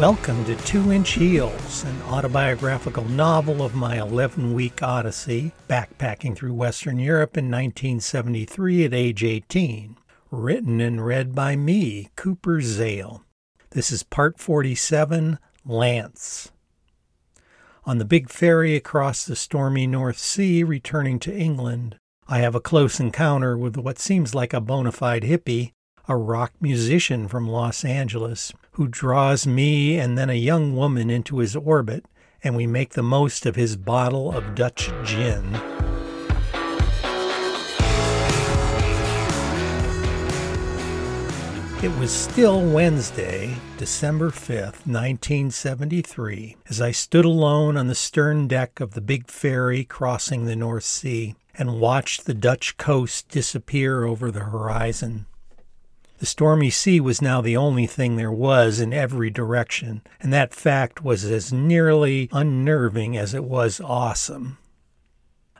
Welcome to Two Inch Heels, an autobiographical novel of my 11 week odyssey backpacking through Western Europe in 1973 at age 18. Written and read by me, Cooper Zale. This is part 47 Lance. On the big ferry across the stormy North Sea returning to England, I have a close encounter with what seems like a bona fide hippie, a rock musician from Los Angeles, who draws me and then a young woman into his orbit, and we make the most of his bottle of Dutch gin. It was still Wednesday, December 5th, 1973, as I stood alone on the stern deck of the big ferry crossing the North Sea and watched the Dutch coast disappear over the horizon. The stormy sea was now the only thing there was in every direction, and that fact was as nearly unnerving as it was awesome.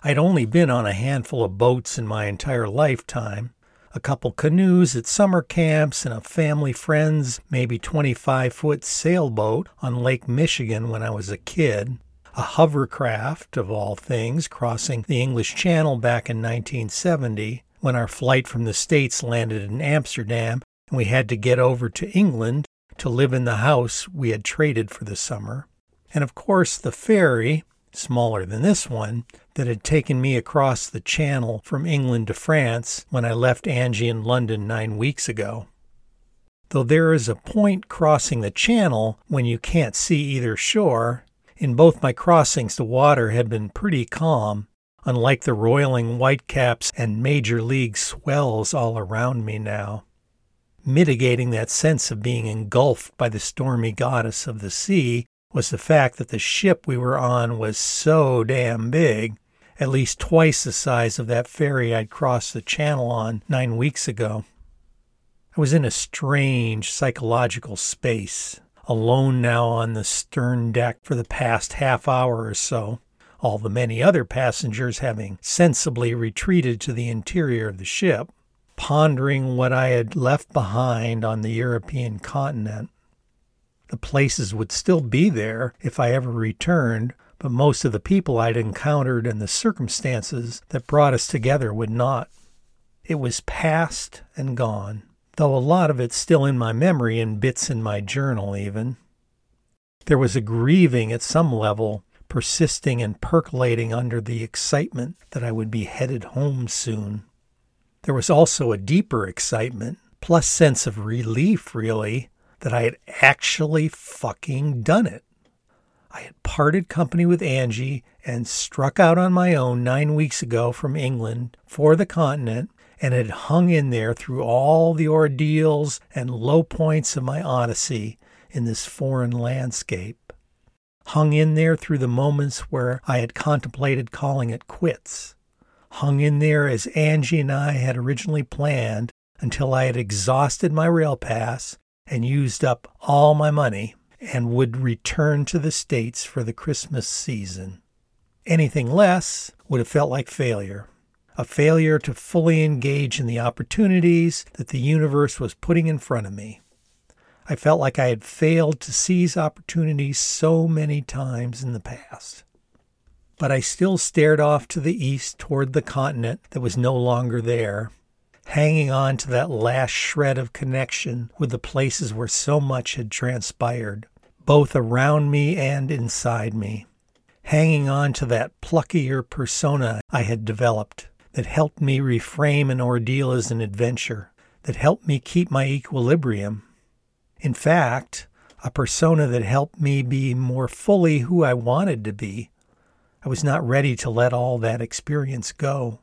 I'd only been on a handful of boats in my entire lifetime, a couple canoes at summer camps, and a family friend's maybe 25 foot sailboat on Lake Michigan when I was a kid, a hovercraft, of all things, crossing the English Channel back in 1970 when our flight from the States landed in Amsterdam and we had to get over to England to live in the house we had traded for the summer. And of course, the ferry, smaller than this one, that had taken me across the channel from England to France when I left Angie in London nine weeks ago. Though there is a point crossing the channel when you can't see either shore, in both my crossings the water had been pretty calm, unlike the roiling whitecaps and major league swells all around me now. Mitigating that sense of being engulfed by the stormy goddess of the sea was the fact that the ship we were on was so damn big, at least twice the size of that ferry I'd crossed the channel on nine weeks ago. I was in a strange psychological space, alone now on the stern deck for the past half hour or so, all the many other passengers having sensibly retreated to the interior of the ship, pondering what I had left behind on the European continent. The places would still be there if I ever returned, but most of the people I'd encountered and the circumstances that brought us together would not. It was past and gone, though a lot of it's still in my memory and bits in my journal, even. There was a grieving at some level, persisting and percolating under the excitement that I would be headed home soon. There was also a deeper excitement, plus sense of relief, really, that I had actually fucking done it. I had parted company with Angie and struck out on my own nine weeks ago from England for the continent and had hung in there through all the ordeals and low points of my odyssey in this foreign landscape. Hung in there through the moments where I had contemplated calling it quits. Hung in there as Angie and I had originally planned until I had exhausted my rail pass and used up all my money and would return to the States for the Christmas season. Anything less would have felt like failure, a failure to fully engage in the opportunities that the universe was putting in front of me. I felt like I had failed to seize opportunities so many times in the past. But I still stared off to the east toward the continent that was no longer there hanging on to that last shred of connection with the places where so much had transpired, both around me and inside me. Hanging on to that pluckier persona I had developed that helped me reframe an ordeal as an adventure, that helped me keep my equilibrium. In fact, a persona that helped me be more fully who I wanted to be. I was not ready to let all that experience go.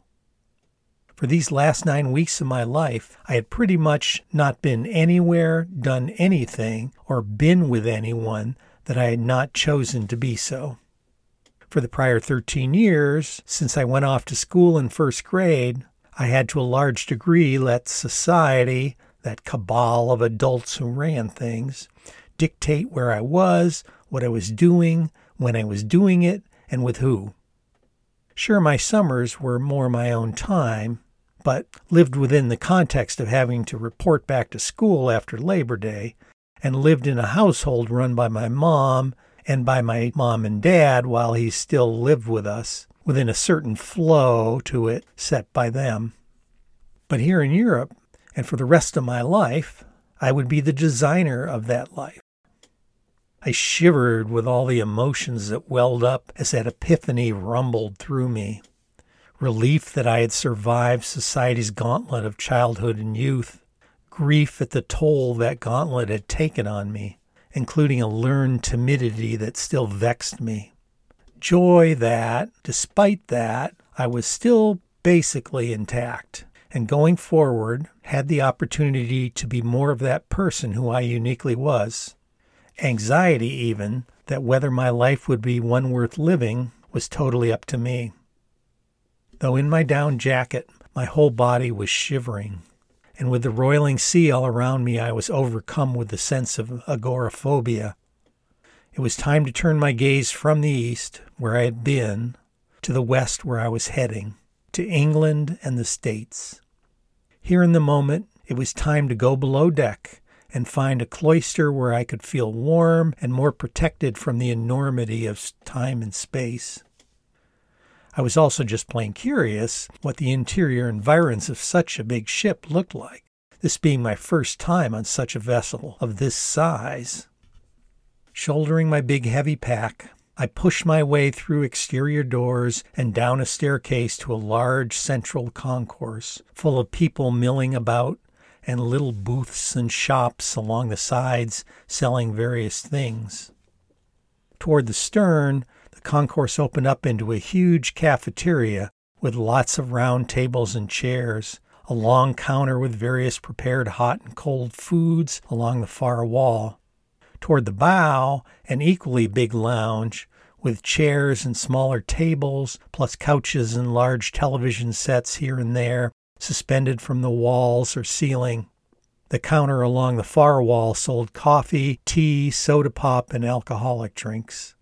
For these last nine weeks of my life, I had pretty much not been anywhere, done anything, or been with anyone that I had not chosen to be so. For the prior 13 years, since I went off to school in first grade, I had to a large degree let society, that cabal of adults who ran things, dictate where I was, what I was doing, when I was doing it, and with who. Sure, my summers were more my own time, but lived within the context of having to report back to school after Labor Day and lived in a household run by my mom and by my mom and dad while he still lived with us, within a certain flow to it set by them. But here in Europe, and for the rest of my life, I would be the designer of that life. I shivered with all the emotions that welled up as that epiphany rumbled through me. Relief that I had survived society's gauntlet of childhood and youth, grief at the toll that gauntlet had taken on me, including a learned timidity that still vexed me. Joy that, despite that, I was still basically intact and going forward had the opportunity to be more of that person who I uniquely was. Anxiety, even, that whether my life would be one worth living was totally up to me. Though in my down jacket, my whole body was shivering, and with the roiling sea all around me, I was overcome with the sense of agoraphobia. It was time to turn my gaze from the east, where I had been, to the west, where I was heading, to England and the States. Here in the moment, it was time to go below deck and find a cloister where I could feel warm and more protected from the enormity of time and space. I was also just plain curious what the interior environs of such a big ship looked like, this being my first time on such a vessel of this size. Shouldering my big heavy pack, I push my way through exterior doors and down a staircase to a large central concourse full of people milling about and little booths and shops along the sides selling various things. Toward the stern, the concourse opened up into a huge cafeteria with lots of round tables and chairs, a long counter with various prepared hot and cold foods along the far wall. Toward the bow, an equally big lounge with chairs and smaller tables, plus couches and large television sets here and there, suspended from the walls or ceiling. The counter along the far wall sold coffee, tea, soda pop, and alcoholic drinks.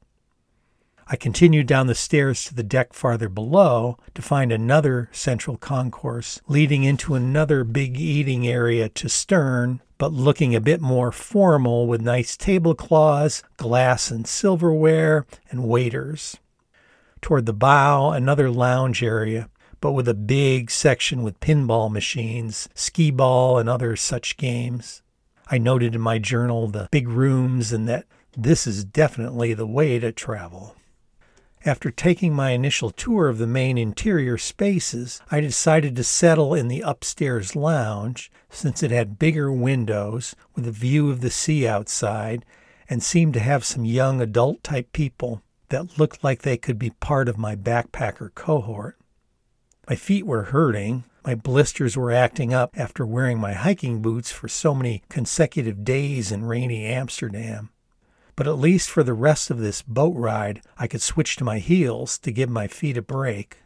I continued down the stairs to the deck farther below to find another central concourse leading into another big eating area to stern, but looking a bit more formal with nice tablecloths, glass and silverware, and waiters. Toward the bow, another lounge area, but with a big section with pinball machines, skee ball, and other such games. I noted in my journal the big rooms and that this is definitely the way to travel. After taking my initial tour of the main interior spaces, I decided to settle in the upstairs lounge since it had bigger windows with a view of the sea outside and seemed to have some young adult type people that looked like they could be part of my backpacker cohort. My feet were hurting. My blisters were acting up after wearing my hiking boots for so many consecutive days in rainy Amsterdam but at least for the rest of this boat ride, I could switch to my heels to give my feet a break.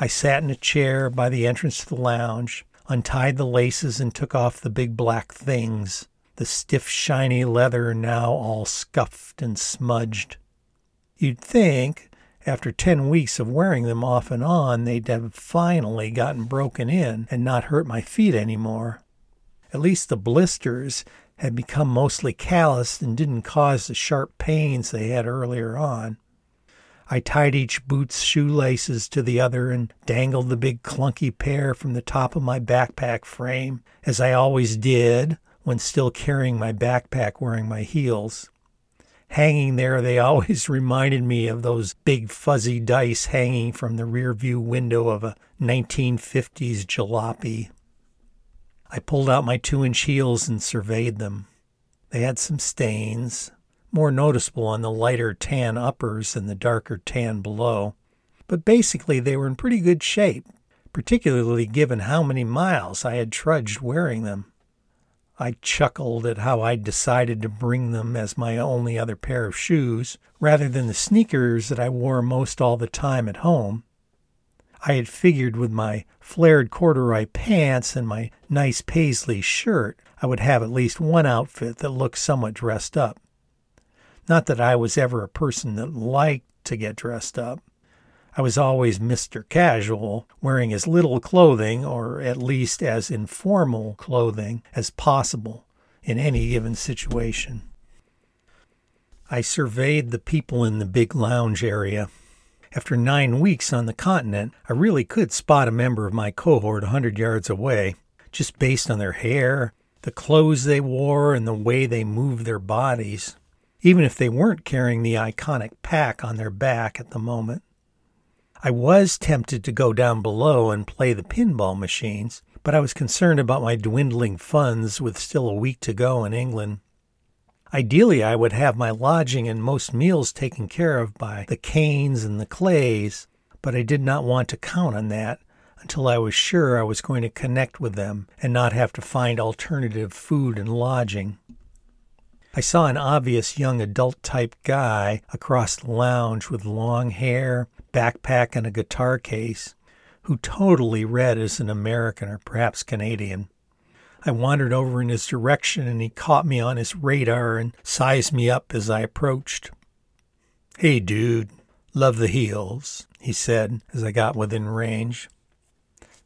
I sat in a chair by the entrance to the lounge, untied the laces, and took off the big black things, the stiff, shiny leather now all scuffed and smudged. You'd think, after ten weeks of wearing them off and on, they'd have finally gotten broken in and not hurt my feet any more. At least the blisters had become mostly calloused and didn't cause the sharp pains they had earlier on. I tied each boot's shoelaces to the other and dangled the big clunky pair from the top of my backpack frame, as I always did when still carrying my backpack wearing my heels. Hanging there, they always reminded me of those big fuzzy dice hanging from the rear view window of a 1950s jalopy. I pulled out my two inch heels and surveyed them. They had some stains, more noticeable on the lighter tan uppers than the darker tan below, but basically they were in pretty good shape, particularly given how many miles I had trudged wearing them. I chuckled at how I'd decided to bring them as my only other pair of shoes, rather than the sneakers that I wore most all the time at home, I had figured with my flared corduroy pants and my nice paisley shirt, I would have at least one outfit that looked somewhat dressed up. Not that I was ever a person that liked to get dressed up. I was always Mr. Casual, wearing as little clothing, or at least as informal clothing, as possible, in any given situation. I surveyed the people in the big lounge area. After nine weeks on the continent, I really could spot a member of my cohort a hundred yards away, just based on their hair, the clothes they wore, and the way they moved their bodies, even if they weren't carrying the iconic pack on their back at the moment. I was tempted to go down below and play the pinball machines, but I was concerned about my dwindling funds with still a week to go in England. Ideally, I would have my lodging and most meals taken care of by the Canes and the Clays, but I did not want to count on that until I was sure I was going to connect with them and not have to find alternative food and lodging. I saw an obvious young adult type guy across the lounge with long hair, backpack, and a guitar case, who totally read as an American or perhaps Canadian. I wandered over in his direction and he caught me on his radar and sized me up as I approached. Hey, dude, love the heels, he said as I got within range.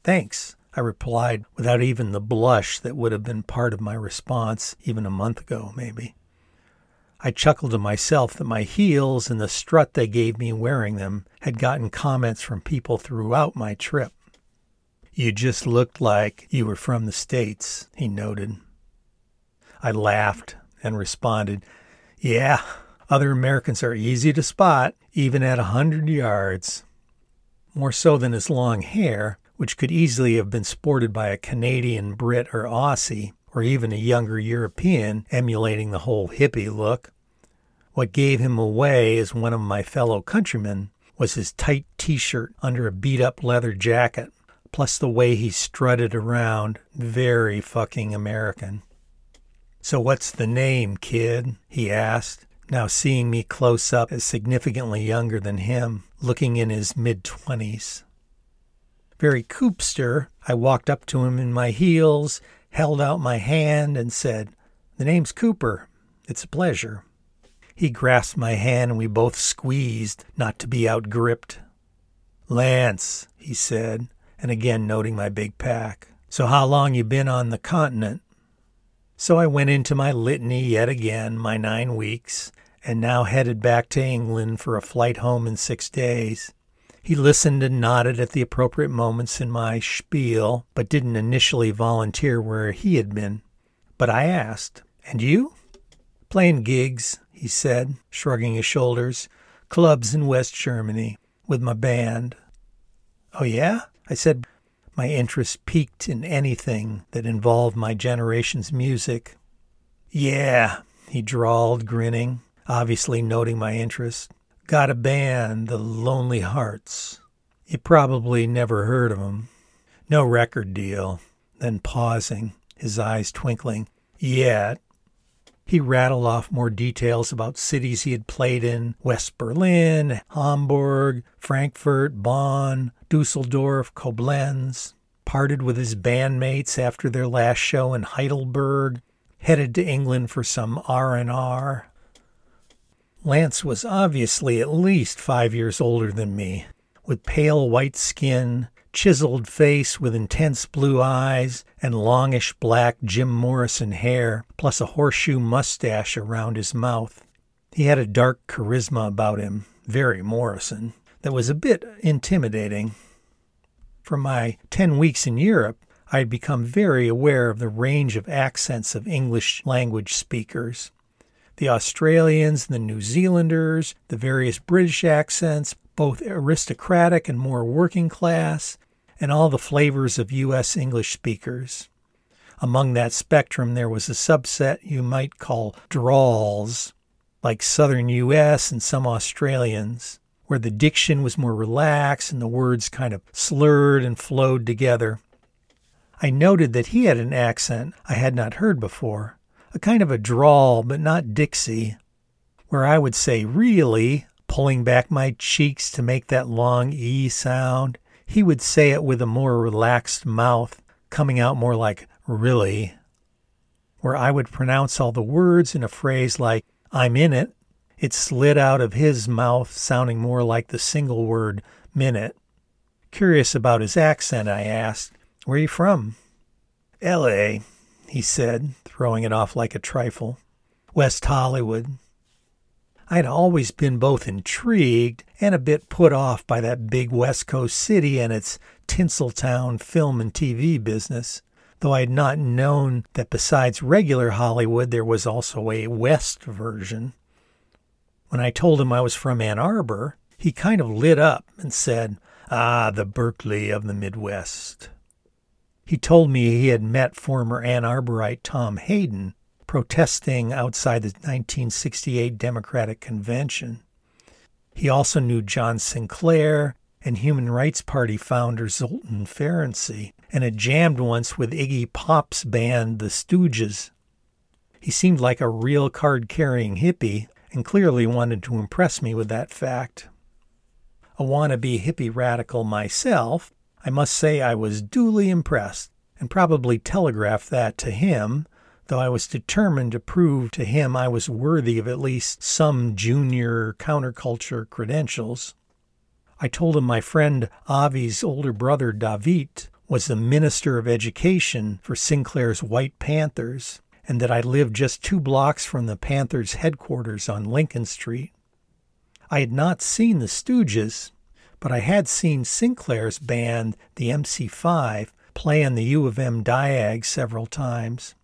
Thanks, I replied without even the blush that would have been part of my response even a month ago, maybe. I chuckled to myself that my heels and the strut they gave me wearing them had gotten comments from people throughout my trip. You just looked like you were from the States, he noted. I laughed and responded, Yeah, other Americans are easy to spot, even at a hundred yards. More so than his long hair, which could easily have been sported by a Canadian, Brit, or Aussie, or even a younger European emulating the whole hippie look. What gave him away as one of my fellow countrymen was his tight t shirt under a beat up leather jacket plus the way he strutted around, very fucking American. So, what's the name, kid? he asked, now seeing me close up as significantly younger than him, looking in his mid twenties. Very coopster, I walked up to him in my heels, held out my hand, and said, The name's Cooper. It's a pleasure. He grasped my hand and we both squeezed, not to be outgripped. Lance, he said, and again noting my big pack. So how long you been on the continent? So I went into my litany yet again, my nine weeks, and now headed back to England for a flight home in six days. He listened and nodded at the appropriate moments in my spiel, but didn't initially volunteer where he had been. But I asked, And you? Playing gigs, he said, shrugging his shoulders. Clubs in West Germany, with my band. Oh, yeah? I said my interest piqued in anything that involved my generation's music. Yeah, he drawled, grinning, obviously noting my interest. Got a band, the Lonely Hearts. You probably never heard of 'em. No record deal. Then pausing, his eyes twinkling. Yet. He rattled off more details about cities he had played in West Berlin, Hamburg, Frankfurt, Bonn, Dusseldorf, Koblenz, parted with his bandmates after their last show in Heidelberg, headed to England for some R&R. Lance was obviously at least 5 years older than me, with pale white skin, chiseled face with intense blue eyes and longish black Jim Morrison hair, plus a horseshoe mustache around his mouth. He had a dark charisma about him, very Morrison, that was a bit intimidating. For my 10 weeks in Europe, I had become very aware of the range of accents of English language speakers. The Australians, the New Zealanders, the various British accents, both aristocratic and more working class, and all the flavors of U.S. English speakers. Among that spectrum, there was a subset you might call drawls, like Southern U.S. and some Australians, where the diction was more relaxed and the words kind of slurred and flowed together. I noted that he had an accent I had not heard before, a kind of a drawl, but not Dixie, where I would say really, pulling back my cheeks to make that long E sound, he would say it with a more relaxed mouth, coming out more like really. Where I would pronounce all the words in a phrase like, I'm in it, it slid out of his mouth, sounding more like the single word minute. Curious about his accent, I asked, Where are you from? L.A., he said, throwing it off like a trifle. West Hollywood. I'd always been both intrigued and a bit put off by that big West Coast city and its Tinseltown film and TV business, though I had not known that besides regular Hollywood there was also a West version. When I told him I was from Ann Arbor, he kind of lit up and said, Ah, the Berkeley of the Midwest. He told me he had met former Ann Arborite Tom Hayden protesting outside the 1968 Democratic Convention. He also knew John Sinclair and Human Rights Party founder Zolton Ferency and had jammed once with Iggy Pop's band The Stooges. He seemed like a real card carrying hippie and clearly wanted to impress me with that fact. A wannabe hippie radical myself, I must say I was duly impressed and probably telegraphed that to him, though I was determined to prove to him I was worthy of at least some junior counterculture credentials. I told him my friend Avi's older brother David was the Minister of Education for Sinclair's White Panthers and that I lived just two blocks from the Panthers' headquarters on Lincoln Street. I had not seen the Stooges, but I had seen Sinclair's band, the MC5, play on the U of M Diag several times.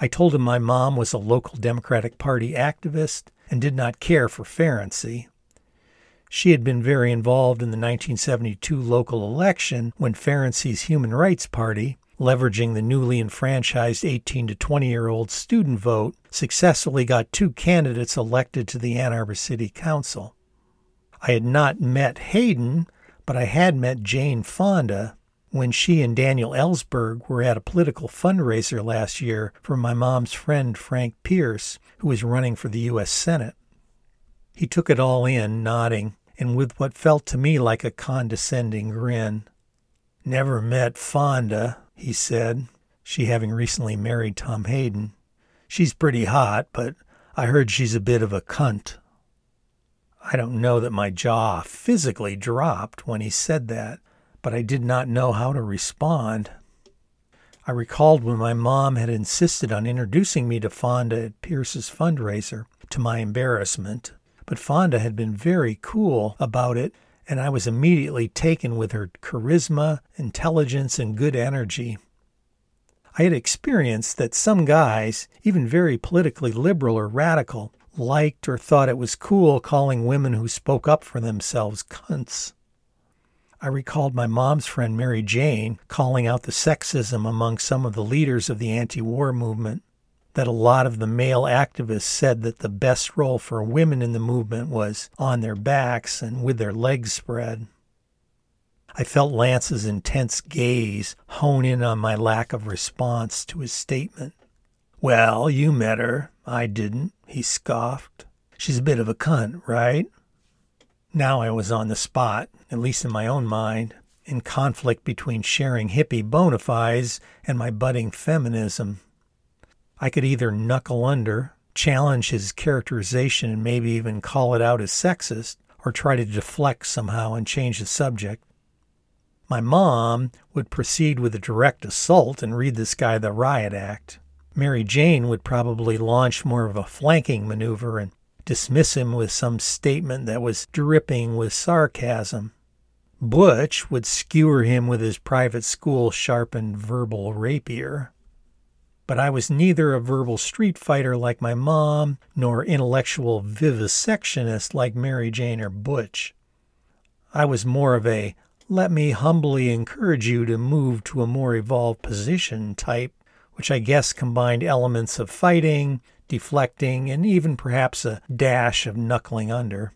I told him my mom was a local Democratic Party activist and did not care for Ferency. She had been very involved in the 1972 local election when Ferency's Human Rights Party, leveraging the newly enfranchised 18 to 20 year old student vote, successfully got two candidates elected to the Ann Arbor City Council. I had not met Hayden, but I had met Jane Fonda when she and Daniel Ellsberg were at a political fundraiser last year for my mom's friend Frank Pierce, who was running for the U.S. Senate. He took it all in, nodding, and with what felt to me like a condescending grin. Never met Fonda, he said, she having recently married Tom Hayden. She's pretty hot, but I heard she's a bit of a cunt. I don't know that my jaw physically dropped when he said that, but I did not know how to respond. I recalled when my mom had insisted on introducing me to Fonda at Pierce's fundraiser, to my embarrassment, but Fonda had been very cool about it and I was immediately taken with her charisma, intelligence, and good energy. I had experienced that some guys, even very politically liberal or radical, liked or thought it was cool calling women who spoke up for themselves cunts. I recalled my mom's friend Mary Jane calling out the sexism among some of the leaders of the anti war movement that a lot of the male activists said that the best role for women in the movement was on their backs and with their legs spread. I felt Lance's intense gaze hone in on my lack of response to his statement. Well, you met her. I didn't, he scoffed. She's a bit of a cunt, right? Now I was on the spot, at least in my own mind, in conflict between sharing hippie bona fides and my budding feminism. I could either knuckle under, challenge his characterization, and maybe even call it out as sexist, or try to deflect somehow and change the subject. My mom would proceed with a direct assault and read this guy the riot act. Mary Jane would probably launch more of a flanking maneuver and dismiss him with some statement that was dripping with sarcasm. Butch would skewer him with his private school sharpened verbal rapier but I was neither a verbal street fighter like my mom, nor intellectual vivisectionist like Mary Jane or Butch. I was more of a let me humbly encourage you to move to a more evolved position type, which I guess combined elements of fighting, deflecting, and even perhaps a dash of knuckling under.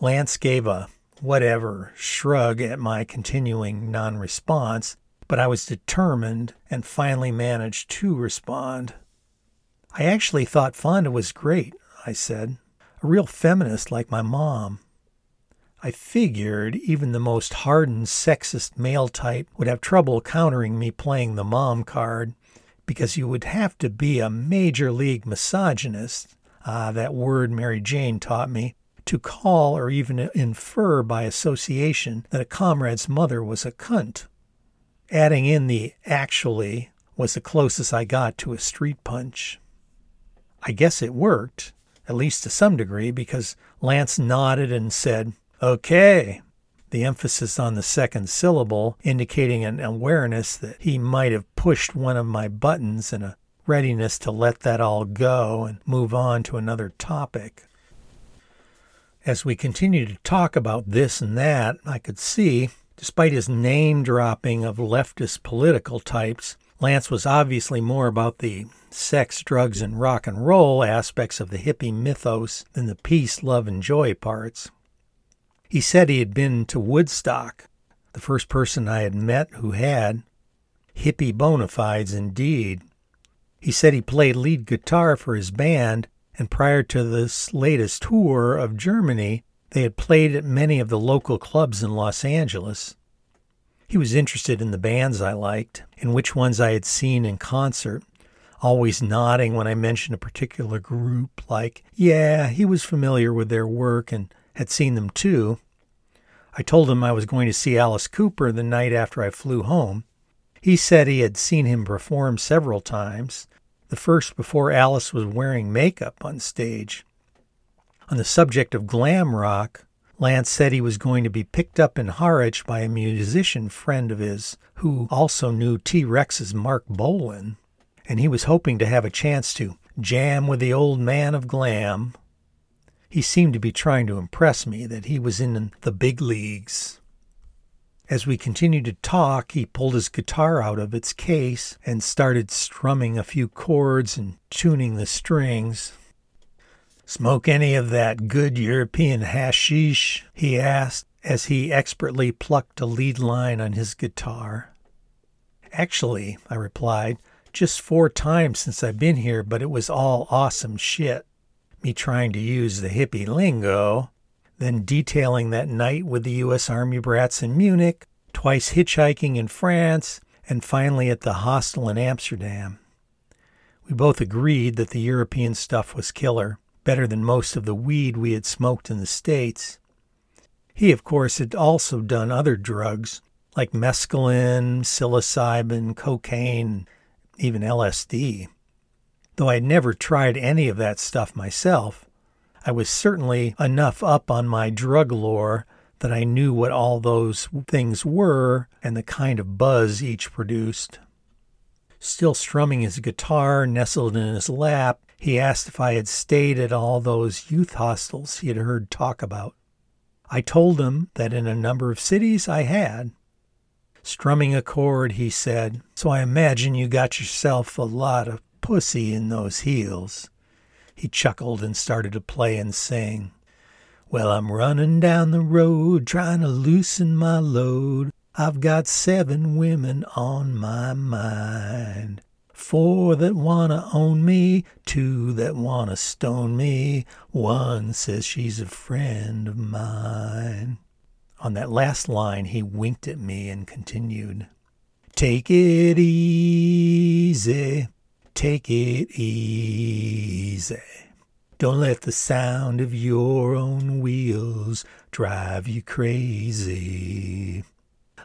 Lance gave a whatever shrug at my continuing non response but I was determined and finally managed to respond. I actually thought Fonda was great, I said, a real feminist like my mom. I figured even the most hardened sexist male type would have trouble countering me playing the mom card because you would have to be a major league misogynist, ah, that word Mary Jane taught me, to call or even infer by association that a comrade's mother was a cunt. Adding in the actually was the closest I got to a street punch. I guess it worked, at least to some degree, because Lance nodded and said, Okay, the emphasis on the second syllable indicating an awareness that he might have pushed one of my buttons and a readiness to let that all go and move on to another topic. As we continued to talk about this and that, I could see, despite his name dropping of leftist political types, Lance was obviously more about the sex, drugs, and rock and roll aspects of the hippie mythos than the peace, love, and joy parts. He said he had been to Woodstock, the first person I had met who had. Hippie bona fides indeed. He said he played lead guitar for his band, and prior to this latest tour of Germany, they had played at many of the local clubs in Los Angeles. He was interested in the bands I liked and which ones I had seen in concert, always nodding when I mentioned a particular group, like, yeah, he was familiar with their work and had seen them too. I told him I was going to see Alice Cooper the night after I flew home. He said he had seen him perform several times, the first before Alice was wearing makeup on stage. On the subject of glam rock, Lance said he was going to be picked up in Harwich by a musician friend of his who also knew T Rex's Marc Bolan, and he was hoping to have a chance to jam with the old man of glam. He seemed to be trying to impress me that he was in the big leagues. As we continued to talk, he pulled his guitar out of its case and started strumming a few chords and tuning the strings. Smoke any of that good European hashish? he asked as he expertly plucked a lead line on his guitar. Actually, I replied, just four times since I've been here, but it was all awesome shit. Me trying to use the hippie lingo, then detailing that night with the U.S. Army brats in Munich, twice hitchhiking in France, and finally at the hostel in Amsterdam. We both agreed that the European stuff was killer better than most of the weed we had smoked in the States. He, of course, had also done other drugs like mescaline, psilocybin, cocaine, even LSD. Though I never tried any of that stuff myself, I was certainly enough up on my drug lore that I knew what all those things were and the kind of buzz each produced. Still strumming his guitar nestled in his lap, he asked if I had stayed at all those youth hostels he had heard talk about. I told him that in a number of cities I had. Strumming a chord, he said, So I imagine you got yourself a lot of pussy in those heels. He chuckled and started to play and sing. Well, I'm running down the road trying to loosen my load. I've got seven women on my mind. Four that wanna own me, two that wanna stone me, one says she's a friend of mine. On that last line, he winked at me and continued, Take it easy, take it easy. Don't let the sound of your own wheels drive you crazy.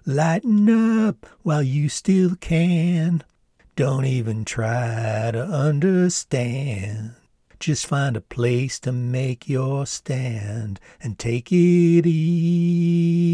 Lighten up while you still can. Don't even try to understand. Just find a place to make your stand and take it easy.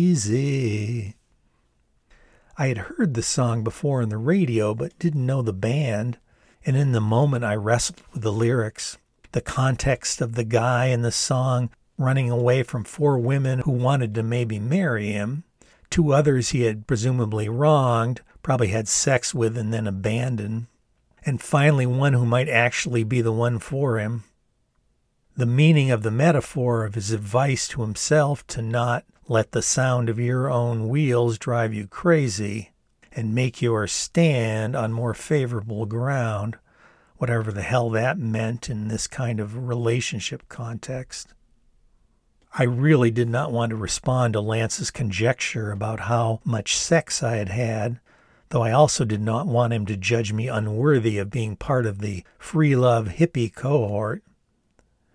I had heard the song before on the radio, but didn't know the band, and in the moment I wrestled with the lyrics, the context of the guy in the song running away from four women who wanted to maybe marry him, two others he had presumably wronged, probably had sex with and then abandoned, and finally one who might actually be the one for him. The meaning of the metaphor of his advice to himself to not let the sound of your own wheels drive you crazy and make your stand on more favorable ground, whatever the hell that meant in this kind of relationship context. I really did not want to respond to Lance's conjecture about how much sex I had had though I also did not want him to judge me unworthy of being part of the free love hippie cohort.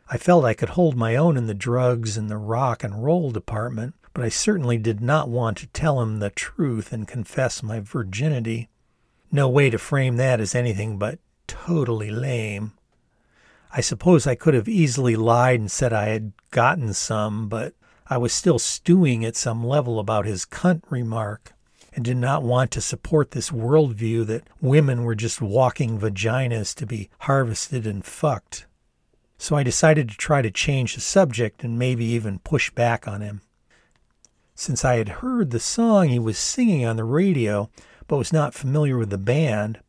I felt I could hold my own in the drugs and the rock and roll department, but I certainly did not want to tell him the truth and confess my virginity. No way to frame that as anything but totally lame. I suppose I could have easily lied and said I had gotten some, but I was still stewing at some level about his cunt remark and did not want to support this worldview that women were just walking vaginas to be harvested and fucked. So I decided to try to change the subject and maybe even push back on him. Since I had heard the song he was singing on the radio, but was not familiar with the band,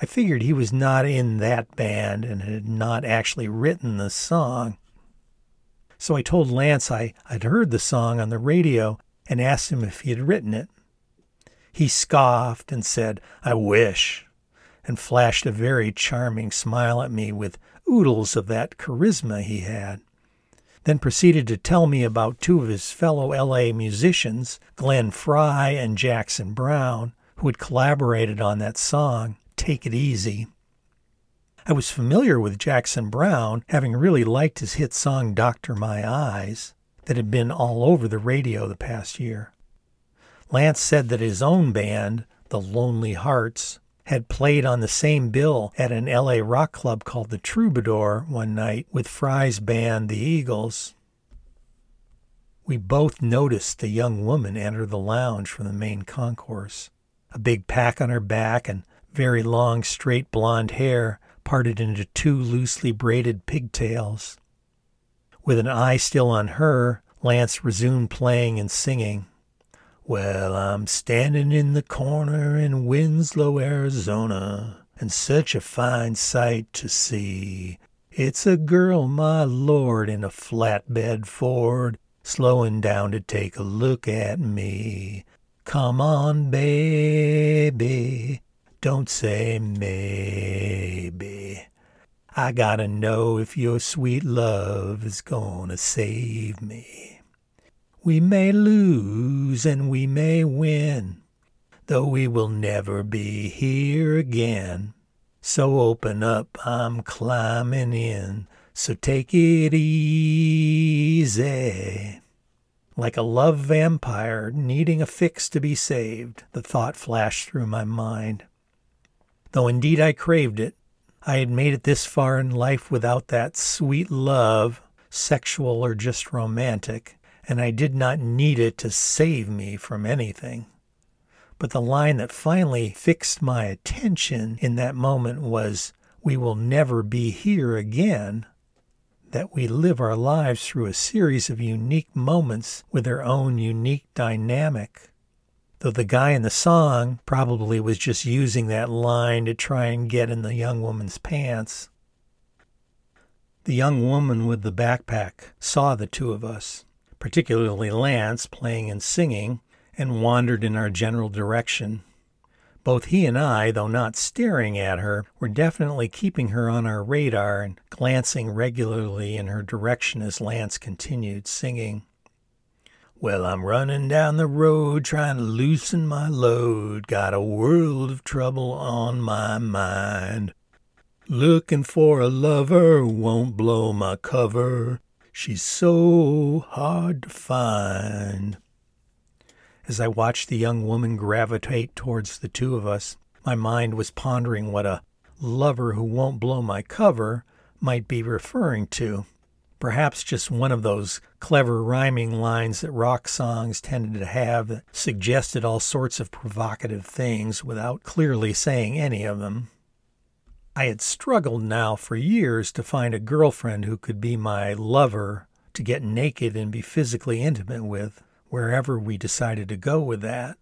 I figured he was not in that band and had not actually written the song. So I told Lance I had heard the song on the radio and asked him if he had written it. He scoffed and said, I wish, and flashed a very charming smile at me with oodles of that charisma he had. Then proceeded to tell me about two of his fellow LA musicians, Glenn Frey and Jackson Browne, who had collaborated on that song, Take It Easy. I was familiar with Jackson Browne, having really liked his hit song Doctor My Eyes, that had been all over the radio the past year. Lance said that his own band, the Lonely Hearts, had played on the same bill at an LA rock club called the Troubadour one night with Frey's band, the Eagles. We both noticed a young woman enter the lounge from the main concourse. A big pack on her back and very long, straight blonde hair parted into two loosely braided pigtails. With an eye still on her, Lance resumed playing and singing. Well, I'm standing in the corner in Winslow, Arizona, and such a fine sight to see. It's a girl, my lord, in a flatbed Ford, slowing down to take a look at me. Come on, baby, don't say maybe. I gotta know if your sweet love is gonna save me. We may lose and we may win, though we will never be here again. So open up, I'm climbing in, so take it easy. Like a love vampire needing a fix to be saved, the thought flashed through my mind. Though indeed I craved it, I had made it this far in life without that sweet love, sexual or just romantic, and I did not need it to save me from anything. But the line that finally fixed my attention in that moment was, We will never be here again. That we live our lives through a series of unique moments with their own unique dynamic. Though the guy in the song probably was just using that line to try and get in the young woman's pants. The young woman with the backpack saw the two of us particularly Lance, playing and singing, and wandered in our general direction. Both he and I, though not staring at her, were definitely keeping her on our radar and glancing regularly in her direction as Lance continued singing. Well, I'm running down the road trying to loosen my load. Got a world of trouble on my mind. Looking for a lover won't blow my cover. She's so hard to find. As I watched the young woman gravitate towards the two of us, my mind was pondering what a lover who won't blow my cover might be referring to. Perhaps just one of those clever rhyming lines that rock songs tended to have that suggested all sorts of provocative things without clearly saying any of them. I had struggled now for years to find a girlfriend who could be my lover, to get naked and be physically intimate with, wherever we decided to go with that.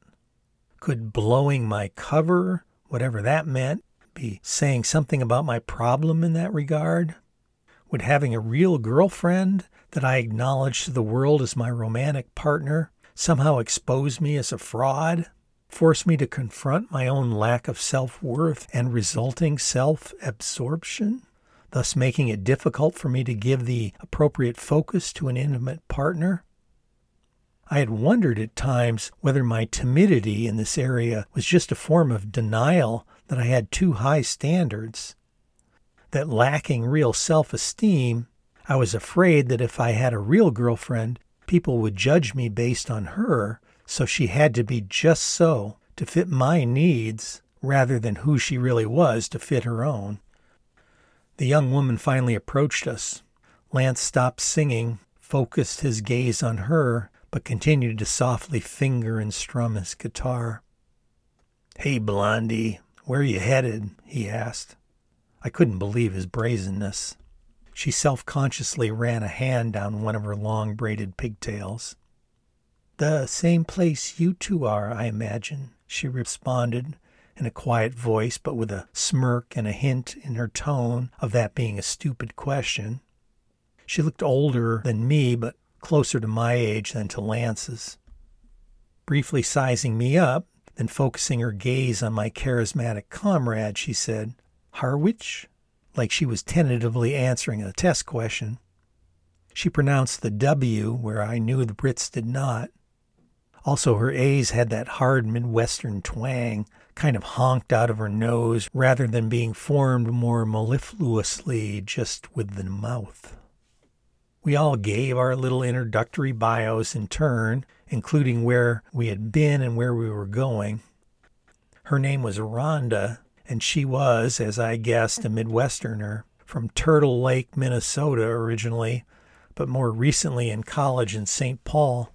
Could blowing my cover, whatever that meant, be saying something about my problem in that regard? Would having a real girlfriend that I acknowledged to the world as my romantic partner somehow expose me as a fraud? Force me to confront my own lack of self worth and resulting self absorption, thus making it difficult for me to give the appropriate focus to an intimate partner. I had wondered at times whether my timidity in this area was just a form of denial that I had too high standards. That lacking real self esteem, I was afraid that if I had a real girlfriend, people would judge me based on her so she had to be just so to fit my needs rather than who she really was to fit her own. The young woman finally approached us. Lance stopped singing, focused his gaze on her, but continued to softly finger and strum his guitar. Hey, Blondie, where you headed? he asked. I couldn't believe his brazenness. She self consciously ran a hand down one of her long braided pigtails. The same place you two are, I imagine, she responded in a quiet voice, but with a smirk and a hint in her tone of that being a stupid question. She looked older than me, but closer to my age than to Lance's. Briefly sizing me up, then focusing her gaze on my charismatic comrade, she said, Harwich? Like she was tentatively answering a test question. She pronounced the W where I knew the Brits did not. Also, her A's had that hard Midwestern twang, kind of honked out of her nose rather than being formed more mellifluously just with the mouth. We all gave our little introductory bios in turn, including where we had been and where we were going. Her name was Rhonda, and she was, as I guessed, a Midwesterner from Turtle Lake, Minnesota originally, but more recently in college in St. Paul.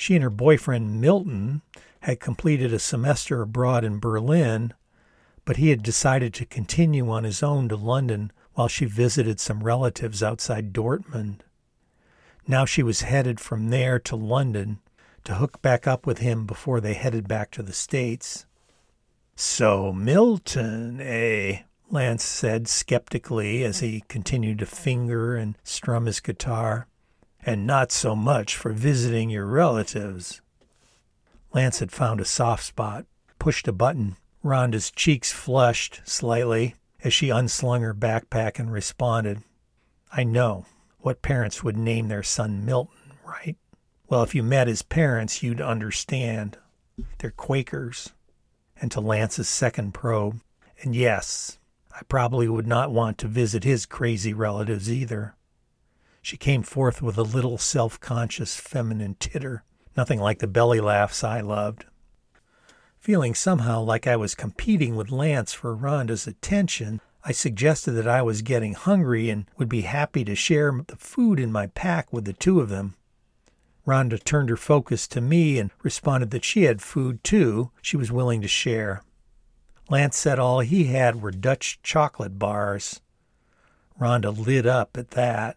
She and her boyfriend Milton had completed a semester abroad in Berlin, but he had decided to continue on his own to London while she visited some relatives outside Dortmund. Now she was headed from there to London to hook back up with him before they headed back to the States. So, Milton, eh? Lance said skeptically as he continued to finger and strum his guitar. And not so much for visiting your relatives. Lance had found a soft spot, pushed a button. Rhonda's cheeks flushed slightly, as she unslung her backpack and responded, I know what parents would name their son Milton, right? Well, if you met his parents, you'd understand. They're Quakers. And to Lance's second probe, and yes, I probably would not want to visit his crazy relatives either. She came forth with a little self conscious feminine titter, nothing like the belly laughs I loved. Feeling somehow like I was competing with Lance for Rhonda's attention, I suggested that I was getting hungry and would be happy to share the food in my pack with the two of them. Rhonda turned her focus to me and responded that she had food too, she was willing to share. Lance said all he had were Dutch chocolate bars. Rhonda lit up at that.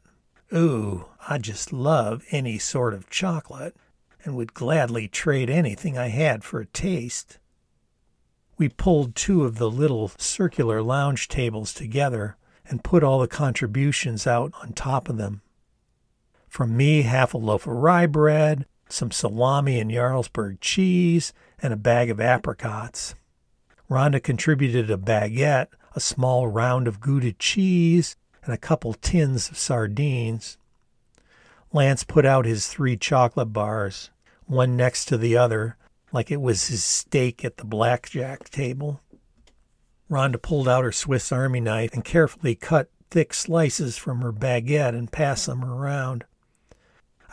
Ooh, I just love any sort of chocolate and would gladly trade anything I had for a taste. We pulled two of the little circular lounge tables together and put all the contributions out on top of them. From me, half a loaf of rye bread, some salami and Jarlsberg cheese, and a bag of apricots. Rhonda contributed a baguette, a small round of Gouda cheese, and a couple tins of sardines. Lance put out his three chocolate bars one next to the other, like it was his stake at the blackjack table. Rhonda pulled out her Swiss Army knife and carefully cut thick slices from her baguette and passed them around.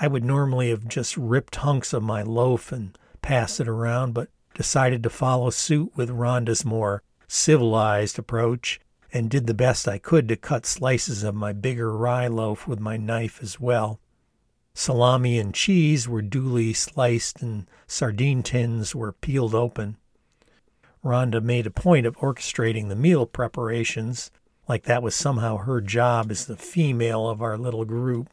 I would normally have just ripped hunks of my loaf and passed it around, but decided to follow suit with Rhonda's more civilized approach and did the best I could to cut slices of my bigger rye loaf with my knife as well. Salami and cheese were duly sliced and sardine tins were peeled open. Rhonda made a point of orchestrating the meal preparations, like that was somehow her job as the female of our little group.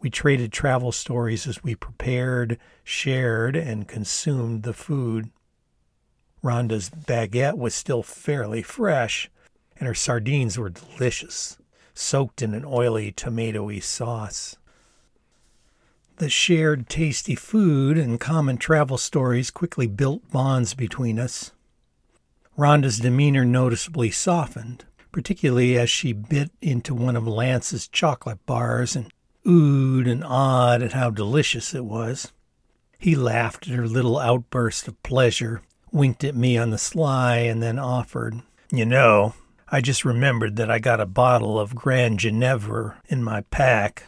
We traded travel stories as we prepared, shared, and consumed the food. Rhonda's baguette was still fairly fresh, and her sardines were delicious, soaked in an oily, tomatoey sauce. The shared tasty food and common travel stories quickly built bonds between us. Rhonda's demeanor noticeably softened, particularly as she bit into one of Lance's chocolate bars and oohed and awed at how delicious it was. He laughed at her little outburst of pleasure, winked at me on the sly, and then offered, You know, I just remembered that I got a bottle of Grand Genever in my pack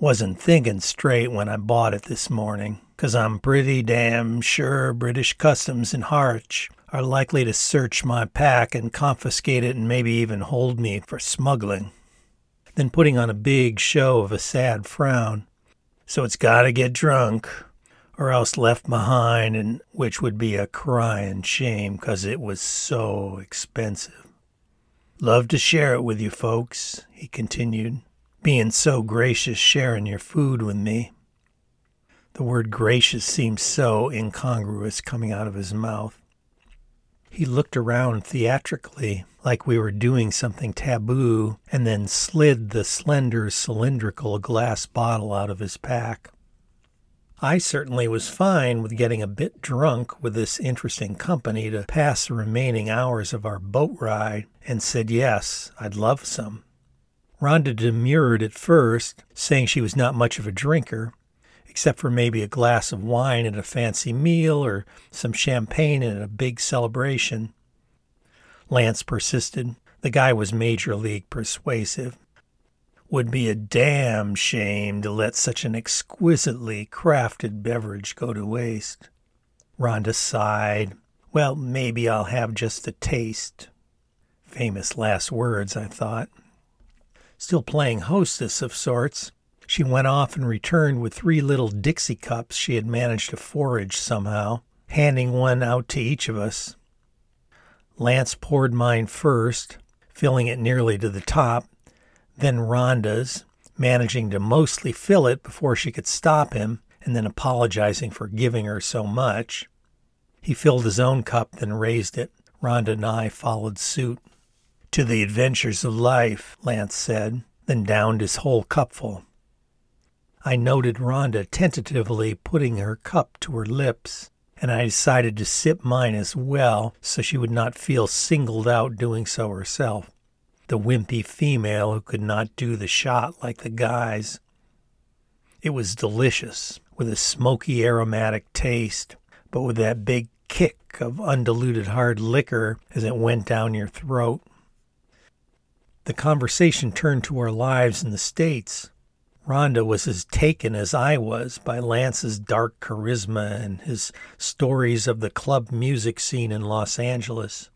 wasn't thinking straight when I bought it this morning, 'cause I'm pretty damn sure British Customs in Harwich are likely to search my pack and confiscate it and maybe even hold me for smuggling. Then putting on a big show of a sad frown. So it's got to get drunk, or else left behind, and which would be a crying shame 'cause it was so expensive. Love to share it with you folks, he continued, being so gracious sharing your food with me. The word gracious seemed so incongruous coming out of his mouth. He looked around theatrically, like we were doing something taboo, and then slid the slender cylindrical glass bottle out of his pack. I certainly was fine with getting a bit drunk with this interesting company to pass the remaining hours of our boat ride, and said yes, I'd love some. Rhonda demurred at first, saying she was not much of a drinker, except for maybe a glass of wine at a fancy meal or some champagne at a big celebration. Lance persisted. The guy was major league persuasive. Would be a damn shame to let such an exquisitely crafted beverage go to waste. Rhonda sighed. Well, maybe I'll have just a taste. Famous last words, I thought. Still playing hostess of sorts, she went off and returned with three little Dixie cups she had managed to forage somehow, handing one out to each of us. Lance poured mine first, filling it nearly to the top, then Rhonda's, managing to mostly fill it before she could stop him, and then apologizing for giving her so much. He filled his own cup, then raised it. Rhonda and I followed suit. To the adventures of life, Lance said, then downed his whole cupful. I noted Rhonda tentatively putting her cup to her lips, and I decided to sip mine as well so she would not feel singled out doing so herself. The wimpy female who could not do the shot like the guys. It was delicious, with a smoky aromatic taste, but with that big kick of undiluted hard liquor as it went down your throat. The conversation turned to our lives in the States Rhonda was as taken as I was by Lance's dark charisma and his stories of the club music scene in Los Angeles.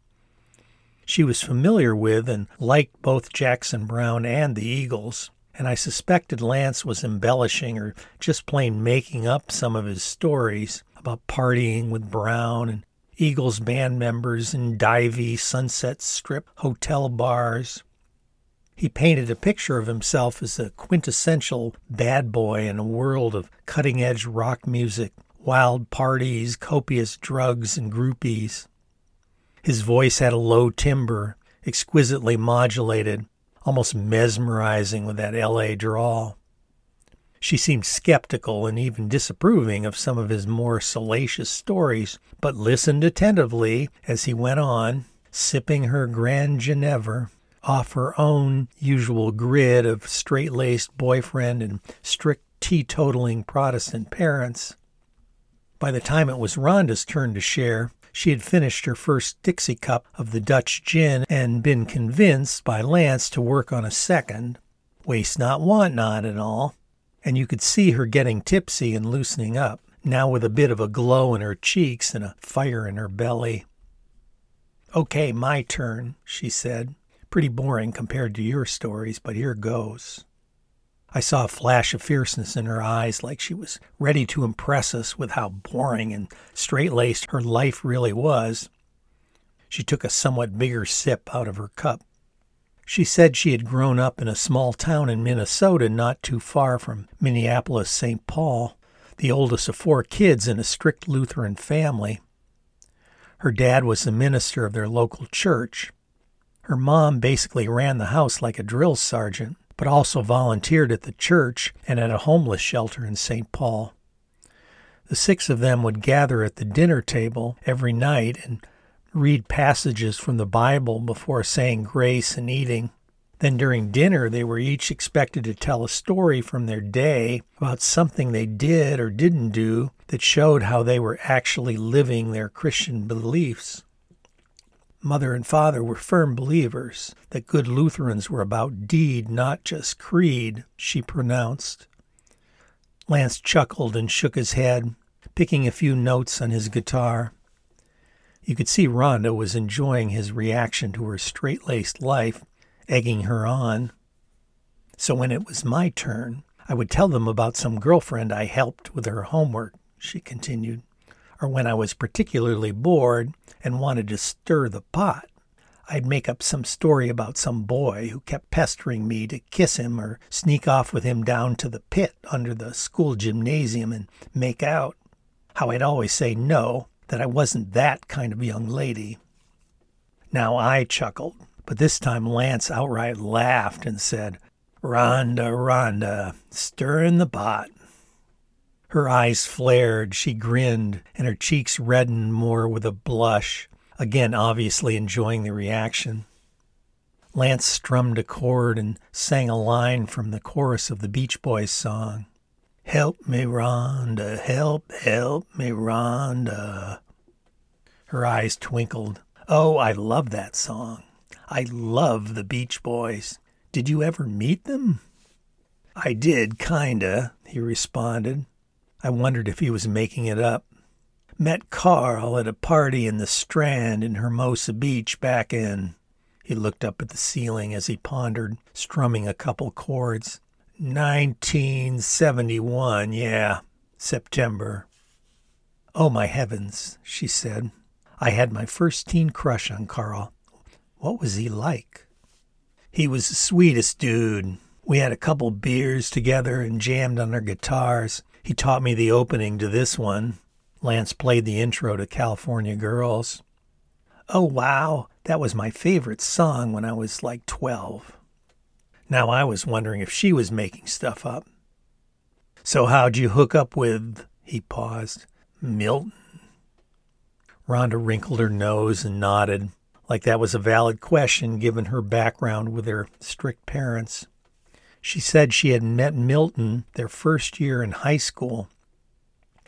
She was familiar with and liked both Jackson Browne and the Eagles, and I suspected Lance was embellishing or just plain making up some of his stories about partying with Browne and Eagles band members in divey Sunset Strip hotel bars. He painted a picture of himself as a quintessential bad boy in a world of cutting edge rock music, wild parties, copious drugs, and groupies. His voice had a low timbre, exquisitely modulated, almost mesmerizing with that LA drawl. She seemed skeptical and even disapproving of some of his more salacious stories, but listened attentively as he went on, sipping her Grand Genever off her own usual grid of straight laced boyfriend and strict teetotaling Protestant parents. By the time it was Rhonda's turn to share, she had finished her first Dixie cup of the Dutch gin and been convinced by Lance to work on a second. Waste not, want not, and all. And you could see her getting tipsy and loosening up, now with a bit of a glow in her cheeks and a fire in her belly. Okay, my turn, she said. Pretty boring compared to your stories, but here goes. I saw a flash of fierceness in her eyes, like she was ready to impress us with how boring and straight laced her life really was. She took a somewhat bigger sip out of her cup. She said she had grown up in a small town in Minnesota not too far from Minneapolis, St. Paul, the oldest of four kids in a strict Lutheran family. Her dad was the minister of their local church. Her mom basically ran the house like a drill sergeant, but also volunteered at the church and at a homeless shelter in St. Paul. The six of them would gather at the dinner table every night and read passages from the Bible before saying grace and eating. Then during dinner, they were each expected to tell a story from their day about something they did or didn't do that showed how they were actually living their Christian beliefs mother and father were firm believers that good Lutherans were about deed, not just creed, she pronounced. Lance chuckled and shook his head, picking a few notes on his guitar. You could see Rhonda was enjoying his reaction to her straight laced life, egging her on. So when it was my turn, I would tell them about some girlfriend I helped with her homework, she continued, or when I was particularly bored and wanted to stir the pot. I'd make up some story about some boy who kept pestering me to kiss him or sneak off with him down to the pit under the school gymnasium and make out. How I'd always say no, that I wasn't that kind of young lady. Now I chuckled, but this time Lance outright laughed and said, Rhonda, Rhonda, in the pot. Her eyes flared, she grinned, and her cheeks reddened more with a blush, again obviously enjoying the reaction. Lance strummed a chord and sang a line from the chorus of the Beach Boys song. Help me, Rhonda, help, help me, Rhonda. Her eyes twinkled. Oh, I love that song. I love the Beach Boys. Did you ever meet them? I did, kinda, he responded. I wondered if he was making it up. Met Carl at a party in the Strand in Hermosa Beach back in. He looked up at the ceiling as he pondered, strumming a couple chords. 1971, yeah, September. Oh, my heavens, she said. I had my first teen crush on Carl. What was he like? He was the sweetest dude. We had a couple beers together and jammed on our guitars. He taught me the opening to this one. Lance played the intro to California Girls. Oh, wow, that was my favorite song when I was like 12. Now I was wondering if she was making stuff up. So how'd you hook up with, he paused, Milton? Rhonda wrinkled her nose and nodded, like that was a valid question given her background with her strict parents. She said she had met Milton their first year in high school.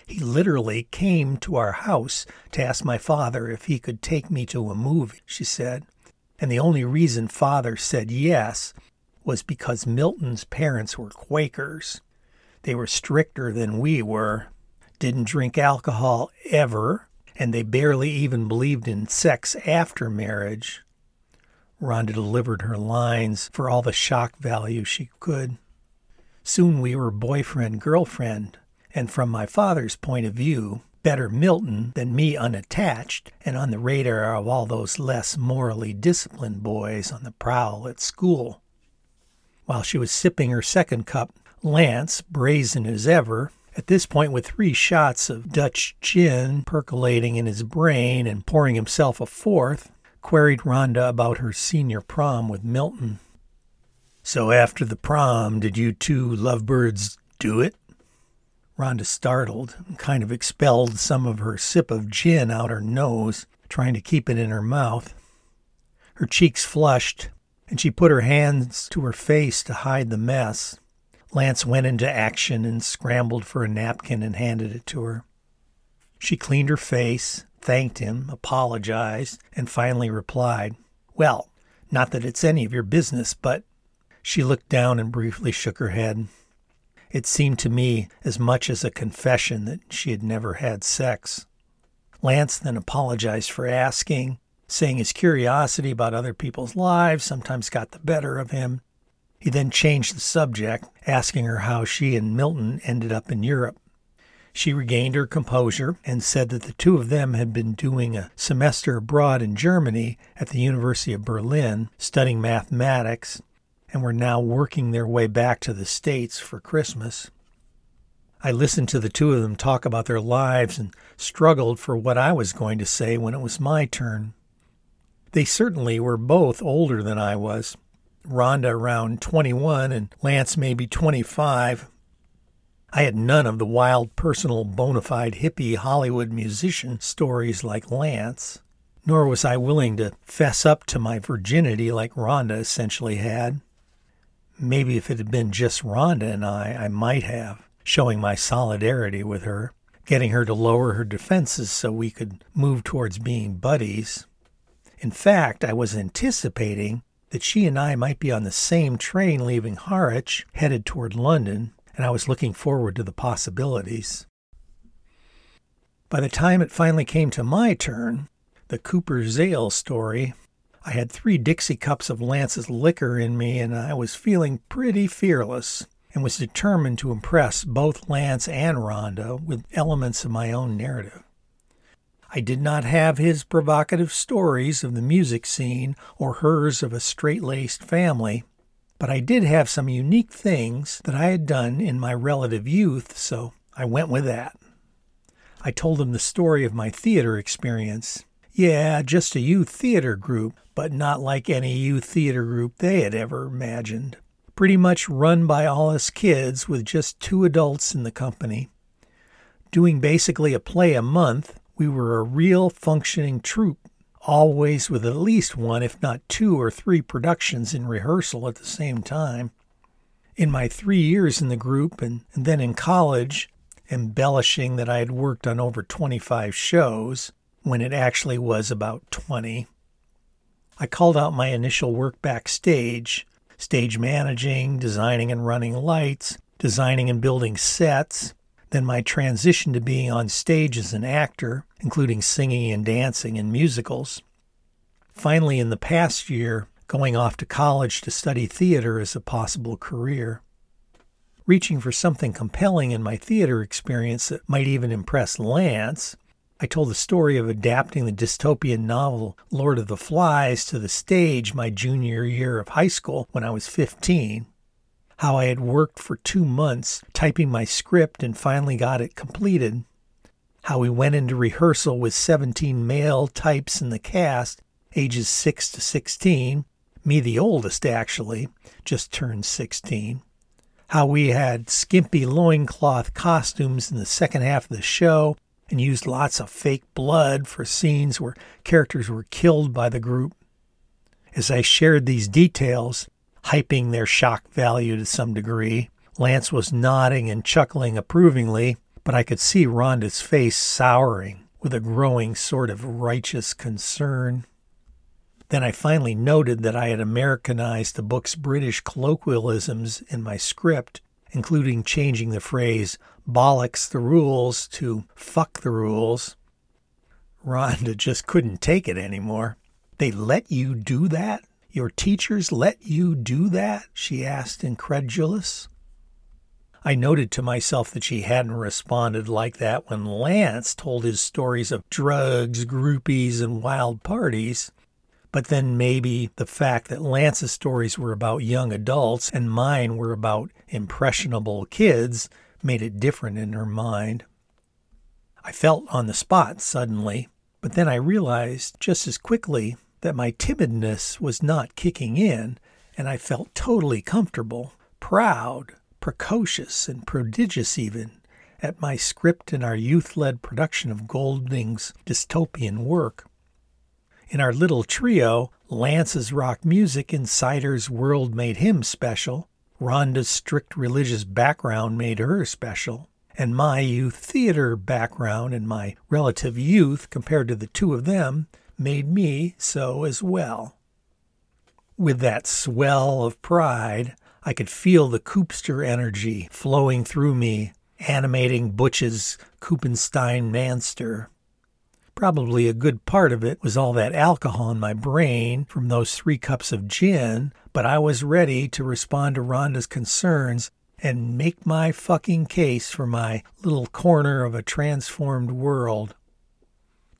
He literally came to our house to ask my father if he could take me to a movie, she said. And the only reason father said yes was because Milton's parents were Quakers. They were stricter than we were, didn't drink alcohol ever, and they barely even believed in sex after marriage. Rhonda delivered her lines for all the shock value she could. Soon we were boyfriend girlfriend, and from my father's point of view, better Milton than me unattached and on the radar of all those less morally disciplined boys on the prowl at school. While she was sipping her second cup, Lance, brazen as ever, at this point, with three shots of Dutch gin percolating in his brain and pouring himself a fourth, queried Rhonda about her senior prom with Milton. So after the prom, did you two lovebirds do it? Rhonda startled and kind of expelled some of her sip of gin out her nose, trying to keep it in her mouth. Her cheeks flushed, and she put her hands to her face to hide the mess. Lance went into action and scrambled for a napkin and handed it to her. She cleaned her face, thanked him, apologized, and finally replied, Well, not that it's any of your business, but. She looked down and briefly shook her head. It seemed to me as much as a confession that she had never had sex. Lance then apologized for asking, saying his curiosity about other people's lives sometimes got the better of him, he then changed the subject, asking her how she and Milton ended up in Europe. She regained her composure and said that the two of them had been doing a semester abroad in Germany at the University of Berlin studying mathematics and were now working their way back to the States for Christmas. I listened to the two of them talk about their lives and struggled for what I was going to say when it was my turn. They certainly were both older than I was, Rhonda around 21 and Lance maybe 25. I had none of the wild, personal, bona fide hippie Hollywood musician stories like Lance, nor was I willing to fess up to my virginity like Rhonda essentially had. Maybe if it had been just Rhonda and I, I might have, showing my solidarity with her, getting her to lower her defenses so we could move towards being buddies. In fact, I was anticipating that she and I might be on the same train leaving Harwich, headed toward London, and I was looking forward to the possibilities. By the time it finally came to my turn, the Cooper Zale story. I had three Dixie cups of Lance's liquor in me, and I was feeling pretty fearless and was determined to impress both Lance and Rhonda with elements of my own narrative. I did not have his provocative stories of the music scene or hers of a straight laced family, but I did have some unique things that I had done in my relative youth, so I went with that. I told them the story of my theater experience. Yeah, just a youth theater group, but not like any youth theater group they had ever imagined. Pretty much run by all us kids with just two adults in the company. Doing basically a play a month, we were a real functioning troupe, always with at least one, if not two or three productions in rehearsal at the same time. In my three years in the group and, and then in college, embellishing that I had worked on over 25 shows when it actually was about 20. I called out my initial work backstage stage managing, designing and running lights, designing and building sets, then my transition to being on stage as an actor, including singing and dancing in musicals. Finally, in the past year, going off to college to study theater as a possible career reaching for something compelling in my theater experience that might even impress Lance, I told the story of adapting the dystopian novel Lord of the Flies to the stage my junior year of high school when I was 15. How I had worked for two months typing my script and finally got it completed. How we went into rehearsal with 17 male types in the cast, ages 6 to 16, me the oldest actually, just turned 16 how we had skimpy loincloth costumes in the second half of the show and used lots of fake blood for scenes where characters were killed by the group. As I shared these details, hyping their shock value to some degree, Lance was nodding and chuckling approvingly, but I could see Rhonda's face souring with a growing sort of righteous concern. Then I finally noted that I had Americanized the book's British colloquialisms in my script, including changing the phrase bollocks the rules to fuck the rules. Rhonda just couldn't take it anymore. They let you do that? Your teachers let you do that? she asked, incredulous. I noted to myself that she hadn't responded like that when Lance told his stories of drugs, groupies, and wild parties. But then maybe the fact that Lance's stories were about young adults and mine were about impressionable kids made it different in her mind. I felt on the spot suddenly, but then I realized just as quickly that my timidness was not kicking in, and I felt totally comfortable, proud, precocious, and prodigious even at my script and our youth led production of Golding's dystopian work. In our little trio, Lance's rock music in Cider's world made him special, Rhonda's strict religious background made her special, and my youth theater background and my relative youth compared to the two of them made me so as well. With that swell of pride, I could feel the Koopster energy flowing through me, animating Butch's Koopenstein Manster. Probably a good part of it was all that alcohol in my brain from those three cups of gin, but I was ready to respond to Rhonda's concerns and make my fucking case for my little corner of a transformed world.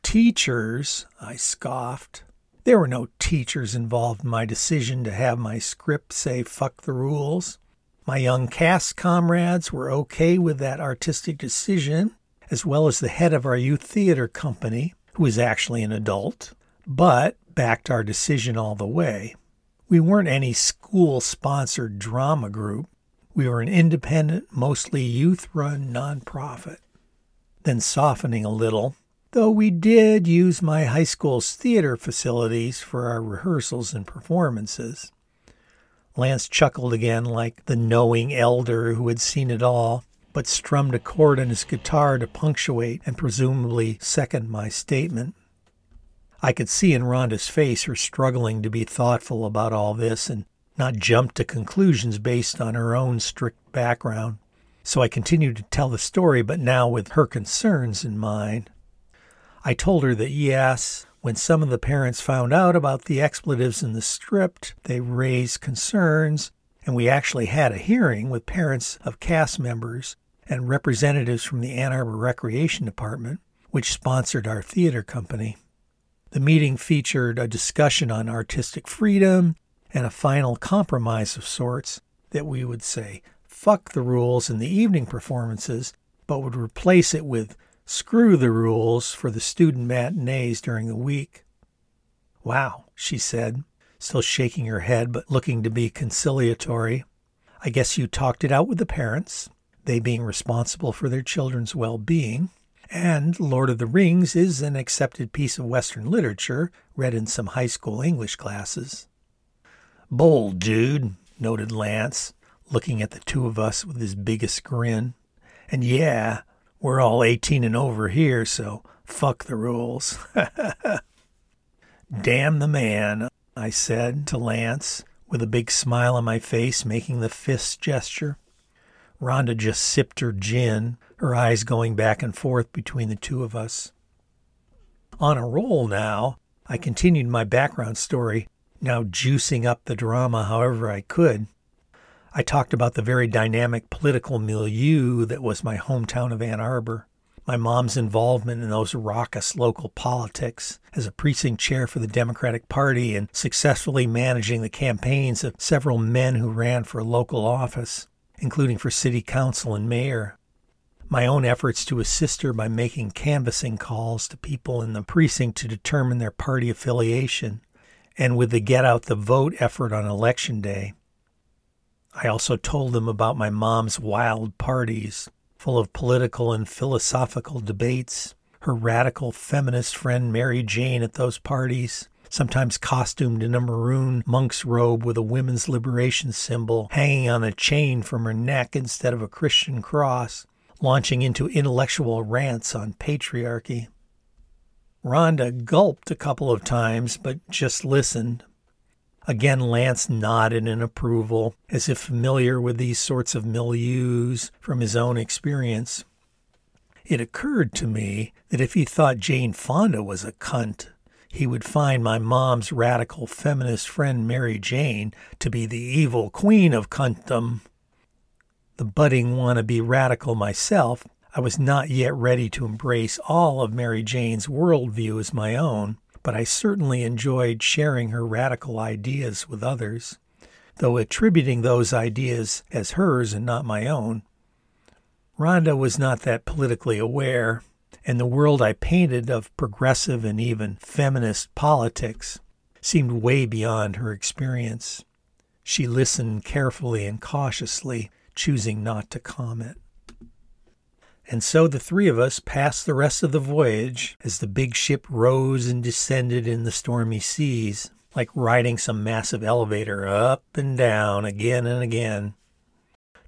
Teachers, I scoffed. There were no teachers involved in my decision to have my script say fuck the rules. My young cast comrades were okay with that artistic decision, as well as the head of our youth theater company, who is actually an adult, but backed our decision all the way. We weren't any school sponsored drama group. We were an independent, mostly youth run nonprofit. Then softening a little, though we did use my high school's theater facilities for our rehearsals and performances. Lance chuckled again like the knowing elder who had seen it all but strummed a chord on his guitar to punctuate and presumably second my statement. I could see in Rhonda's face her struggling to be thoughtful about all this and not jump to conclusions based on her own strict background. So I continued to tell the story, but now with her concerns in mind. I told her that yes, When some of the parents found out about the expletives in the script, they raised concerns, and we actually had a hearing with parents of cast members and representatives from the Ann Arbor Recreation Department, which sponsored our theater company. The meeting featured a discussion on artistic freedom and a final compromise of sorts that we would say fuck the rules in the evening performances, but would replace it with screw the rules for the student matinees during the week. Wow, she said, still shaking her head but looking to be conciliatory. I guess you talked it out with the parents, they being responsible for their children's well being. And Lord of the Rings is an accepted piece of Western literature read in some high school English classes. Bold dude, noted Lance, looking at the two of us with his biggest grin. And yeah, we're all 18 and over here, so fuck the rules. Damn the man, I said to Lance, with a big smile on my face, making the fist gesture. Rhonda just sipped her gin, her eyes going back and forth between the two of us. On a roll now, I continued my background story, now juicing up the drama however I could. I talked about the very dynamic political milieu that was my hometown of Ann Arbor, my mom's involvement in those raucous local politics as a precinct chair for the Democratic Party and successfully managing the campaigns of several men who ran for local office, including for city council and mayor. My own efforts to assist her by making canvassing calls to people in the precinct to determine their party affiliation, and with the Get Out the Vote effort on election day. I also told them about my mom's wild parties, full of political and philosophical debates, her radical feminist friend Mary Jane at those parties, sometimes costumed in a maroon monk's robe with a women's liberation symbol hanging on a chain from her neck instead of a Christian cross, launching into intellectual rants on patriarchy. Rhonda gulped a couple of times, but just listened. Again, Lance nodded in approval, as if familiar with these sorts of milieus from his own experience. It occurred to me that if he thought Jane Fonda was a cunt, he would find my mom's radical feminist friend Mary Jane to be the evil queen of cuntdom. The budding wannabe radical myself, I was not yet ready to embrace all of Mary Jane's worldview as my own, but I certainly enjoyed sharing her radical ideas with others, though attributing those ideas as hers and not my own. Rhonda was not that politically aware, and the world I painted of progressive and even feminist politics seemed way beyond her experience. She listened carefully and cautiously, choosing not to comment. And so the three of us passed the rest of the voyage as the big ship rose and descended in the stormy seas, like riding some massive elevator up and down again and again.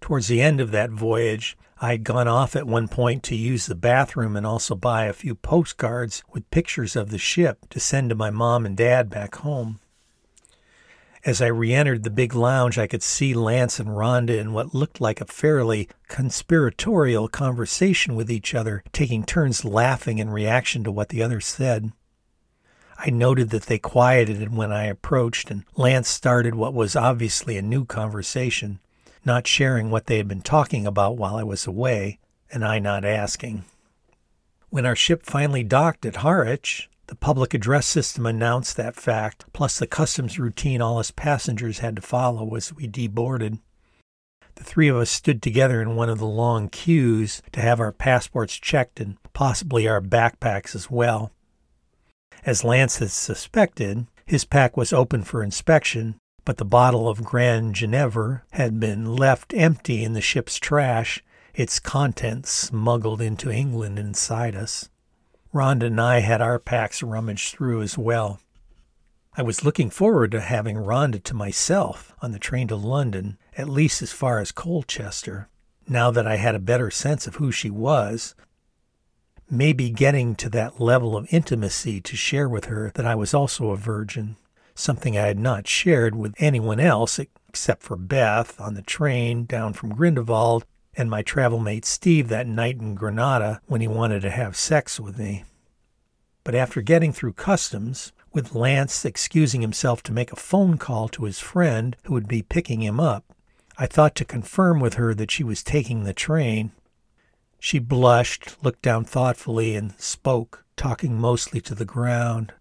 Towards the end of that voyage, I had gone off at one point to use the bathroom and also buy a few postcards with pictures of the ship to send to my mom and dad back home. As I re entered the big lounge, I could see Lance and Rhonda in what looked like a fairly conspiratorial conversation with each other, taking turns laughing in reaction to what the other said. I noted that they quieted when I approached, and Lance started what was obviously a new conversation, not sharing what they had been talking about while I was away, and I not asking. When our ship finally docked at Harwich, the public address system announced that fact, plus the customs routine all us passengers had to follow as we deboarded. The three of us stood together in one of the long queues to have our passports checked and possibly our backpacks as well. As Lance had suspected, his pack was open for inspection, but the bottle of Grand Genever had been left empty in the ship's trash, its contents smuggled into England inside us. Rhonda and I had our packs rummaged through as well. I was looking forward to having Rhonda to myself on the train to London, at least as far as Colchester, now that I had a better sense of who she was. Maybe getting to that level of intimacy to share with her that I was also a virgin, something I had not shared with anyone else except for Beth on the train down from Grindelwald and my travel mate Steve that night in Granada when he wanted to have sex with me. But after getting through customs, with Lance excusing himself to make a phone call to his friend who would be picking him up, I thought to confirm with her that she was taking the train. She blushed, looked down thoughtfully, and spoke, talking mostly to the ground.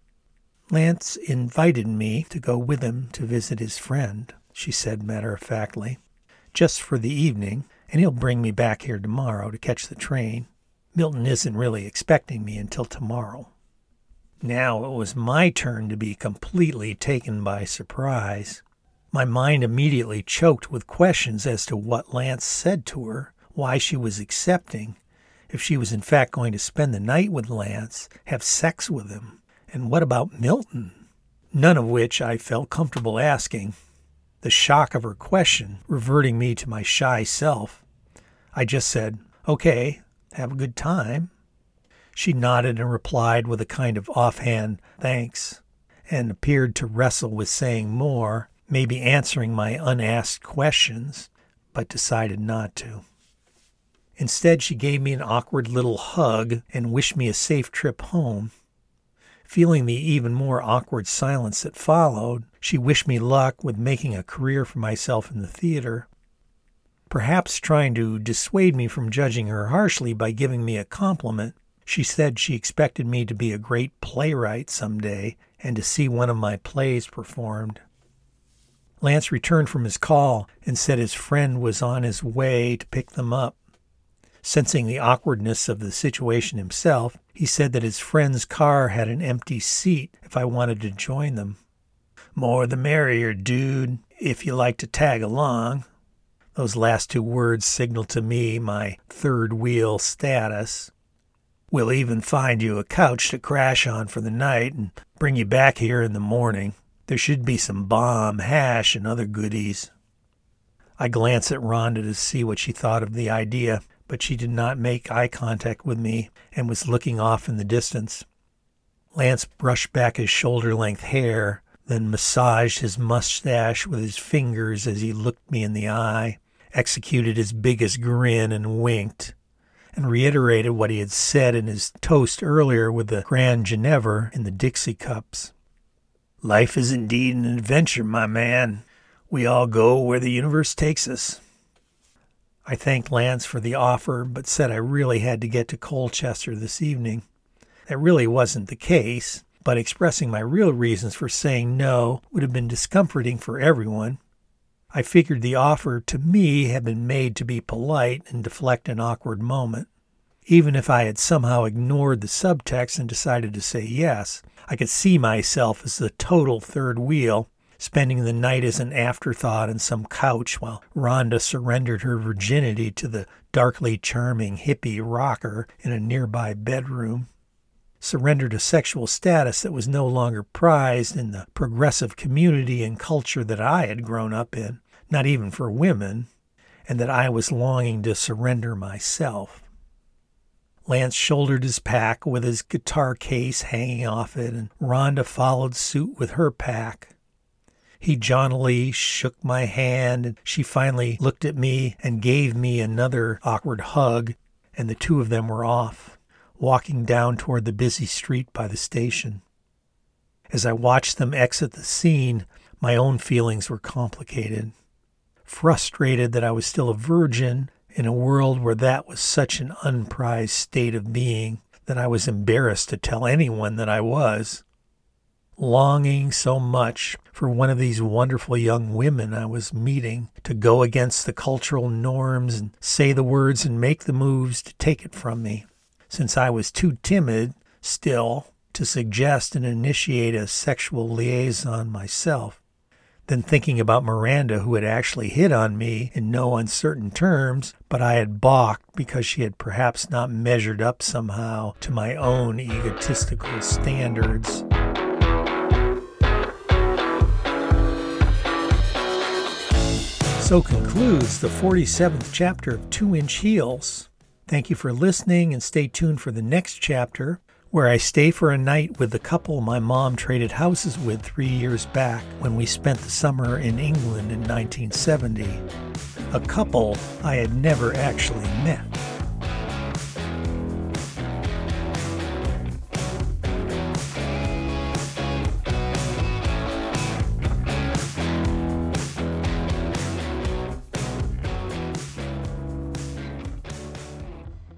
Lance invited me to go with him to visit his friend, she said matter of factly, just for the evening, and he'll bring me back here tomorrow to catch the train. Milton isn't really expecting me until tomorrow. Now it was my turn to be completely taken by surprise. My mind immediately choked with questions as to what Lance said to her, why she was accepting, if she was in fact going to spend the night with Lance, have sex with him, and what about Milton? None of which I felt comfortable asking. The shock of her question reverting me to my shy self. I just said, Okay, have a good time. She nodded and replied with a kind of offhand thanks, and appeared to wrestle with saying more, maybe answering my unasked questions, but decided not to. Instead, she gave me an awkward little hug and wished me a safe trip home. Feeling the even more awkward silence that followed, she wished me luck with making a career for myself in the theater. Perhaps trying to dissuade me from judging her harshly by giving me a compliment, she said she expected me to be a great playwright some day and to see one of my plays performed. Lance returned from his call and said his friend was on his way to pick them up. Sensing the awkwardness of the situation himself, he said that his friend's car had an empty seat if I wanted to join them. More the merrier, dude, if you like to tag along. Those last two words signaled to me my third wheel status. We'll even find you a couch to crash on for the night and bring you back here in the morning. There should be some bomb, hash, and other goodies. I glanced at Rhonda to see what she thought of the idea, but she did not make eye contact with me and was looking off in the distance. Lance brushed back his shoulder length hair, then massaged his mustache with his fingers as he looked me in the eye, executed his biggest grin, and winked and reiterated what he had said in his toast earlier with the Grand Genever in the Dixie cups. Life is indeed an adventure, my man. We all go where the universe takes us. I thanked Lance for the offer, but said I really had to get to Colchester this evening. That really wasn't the case, but expressing my real reasons for saying no would have been discomforting for everyone. I figured the offer to me had been made to be polite and deflect an awkward moment. Even if I had somehow ignored the subtext and decided to say yes, I could see myself as the total third wheel, spending the night as an afterthought on some couch while Rhonda surrendered her virginity to the darkly charming hippie rocker in a nearby bedroom. Surrendered a sexual status that was no longer prized in the progressive community and culture that I had grown up in, not even for women, and that I was longing to surrender myself. Lance shouldered his pack with his guitar case hanging off it, and Rhonda followed suit with her pack. He jauntily shook my hand, and she finally looked at me and gave me another awkward hug, and the two of them were off, walking down toward the busy street by the station. As I watched them exit the scene, my own feelings were complicated. Frustrated that I was still a virgin in a world where that was such an unprized state of being that I was embarrassed to tell anyone that I was. Longing so much for one of these wonderful young women I was meeting to go against the cultural norms and say the words and make the moves to take it from me, since I was too timid still to suggest and initiate a sexual liaison myself. Then thinking about Miranda, who had actually hit on me in no uncertain terms, but I had balked because she had perhaps not measured up somehow to my own egotistical standards. So concludes the 47th chapter of Two Inch Heels. Thank you for listening and stay tuned for the next chapter where I stay for a night with the couple my mom traded houses with three years back when we spent the summer in England in 1970. A couple I had never actually met.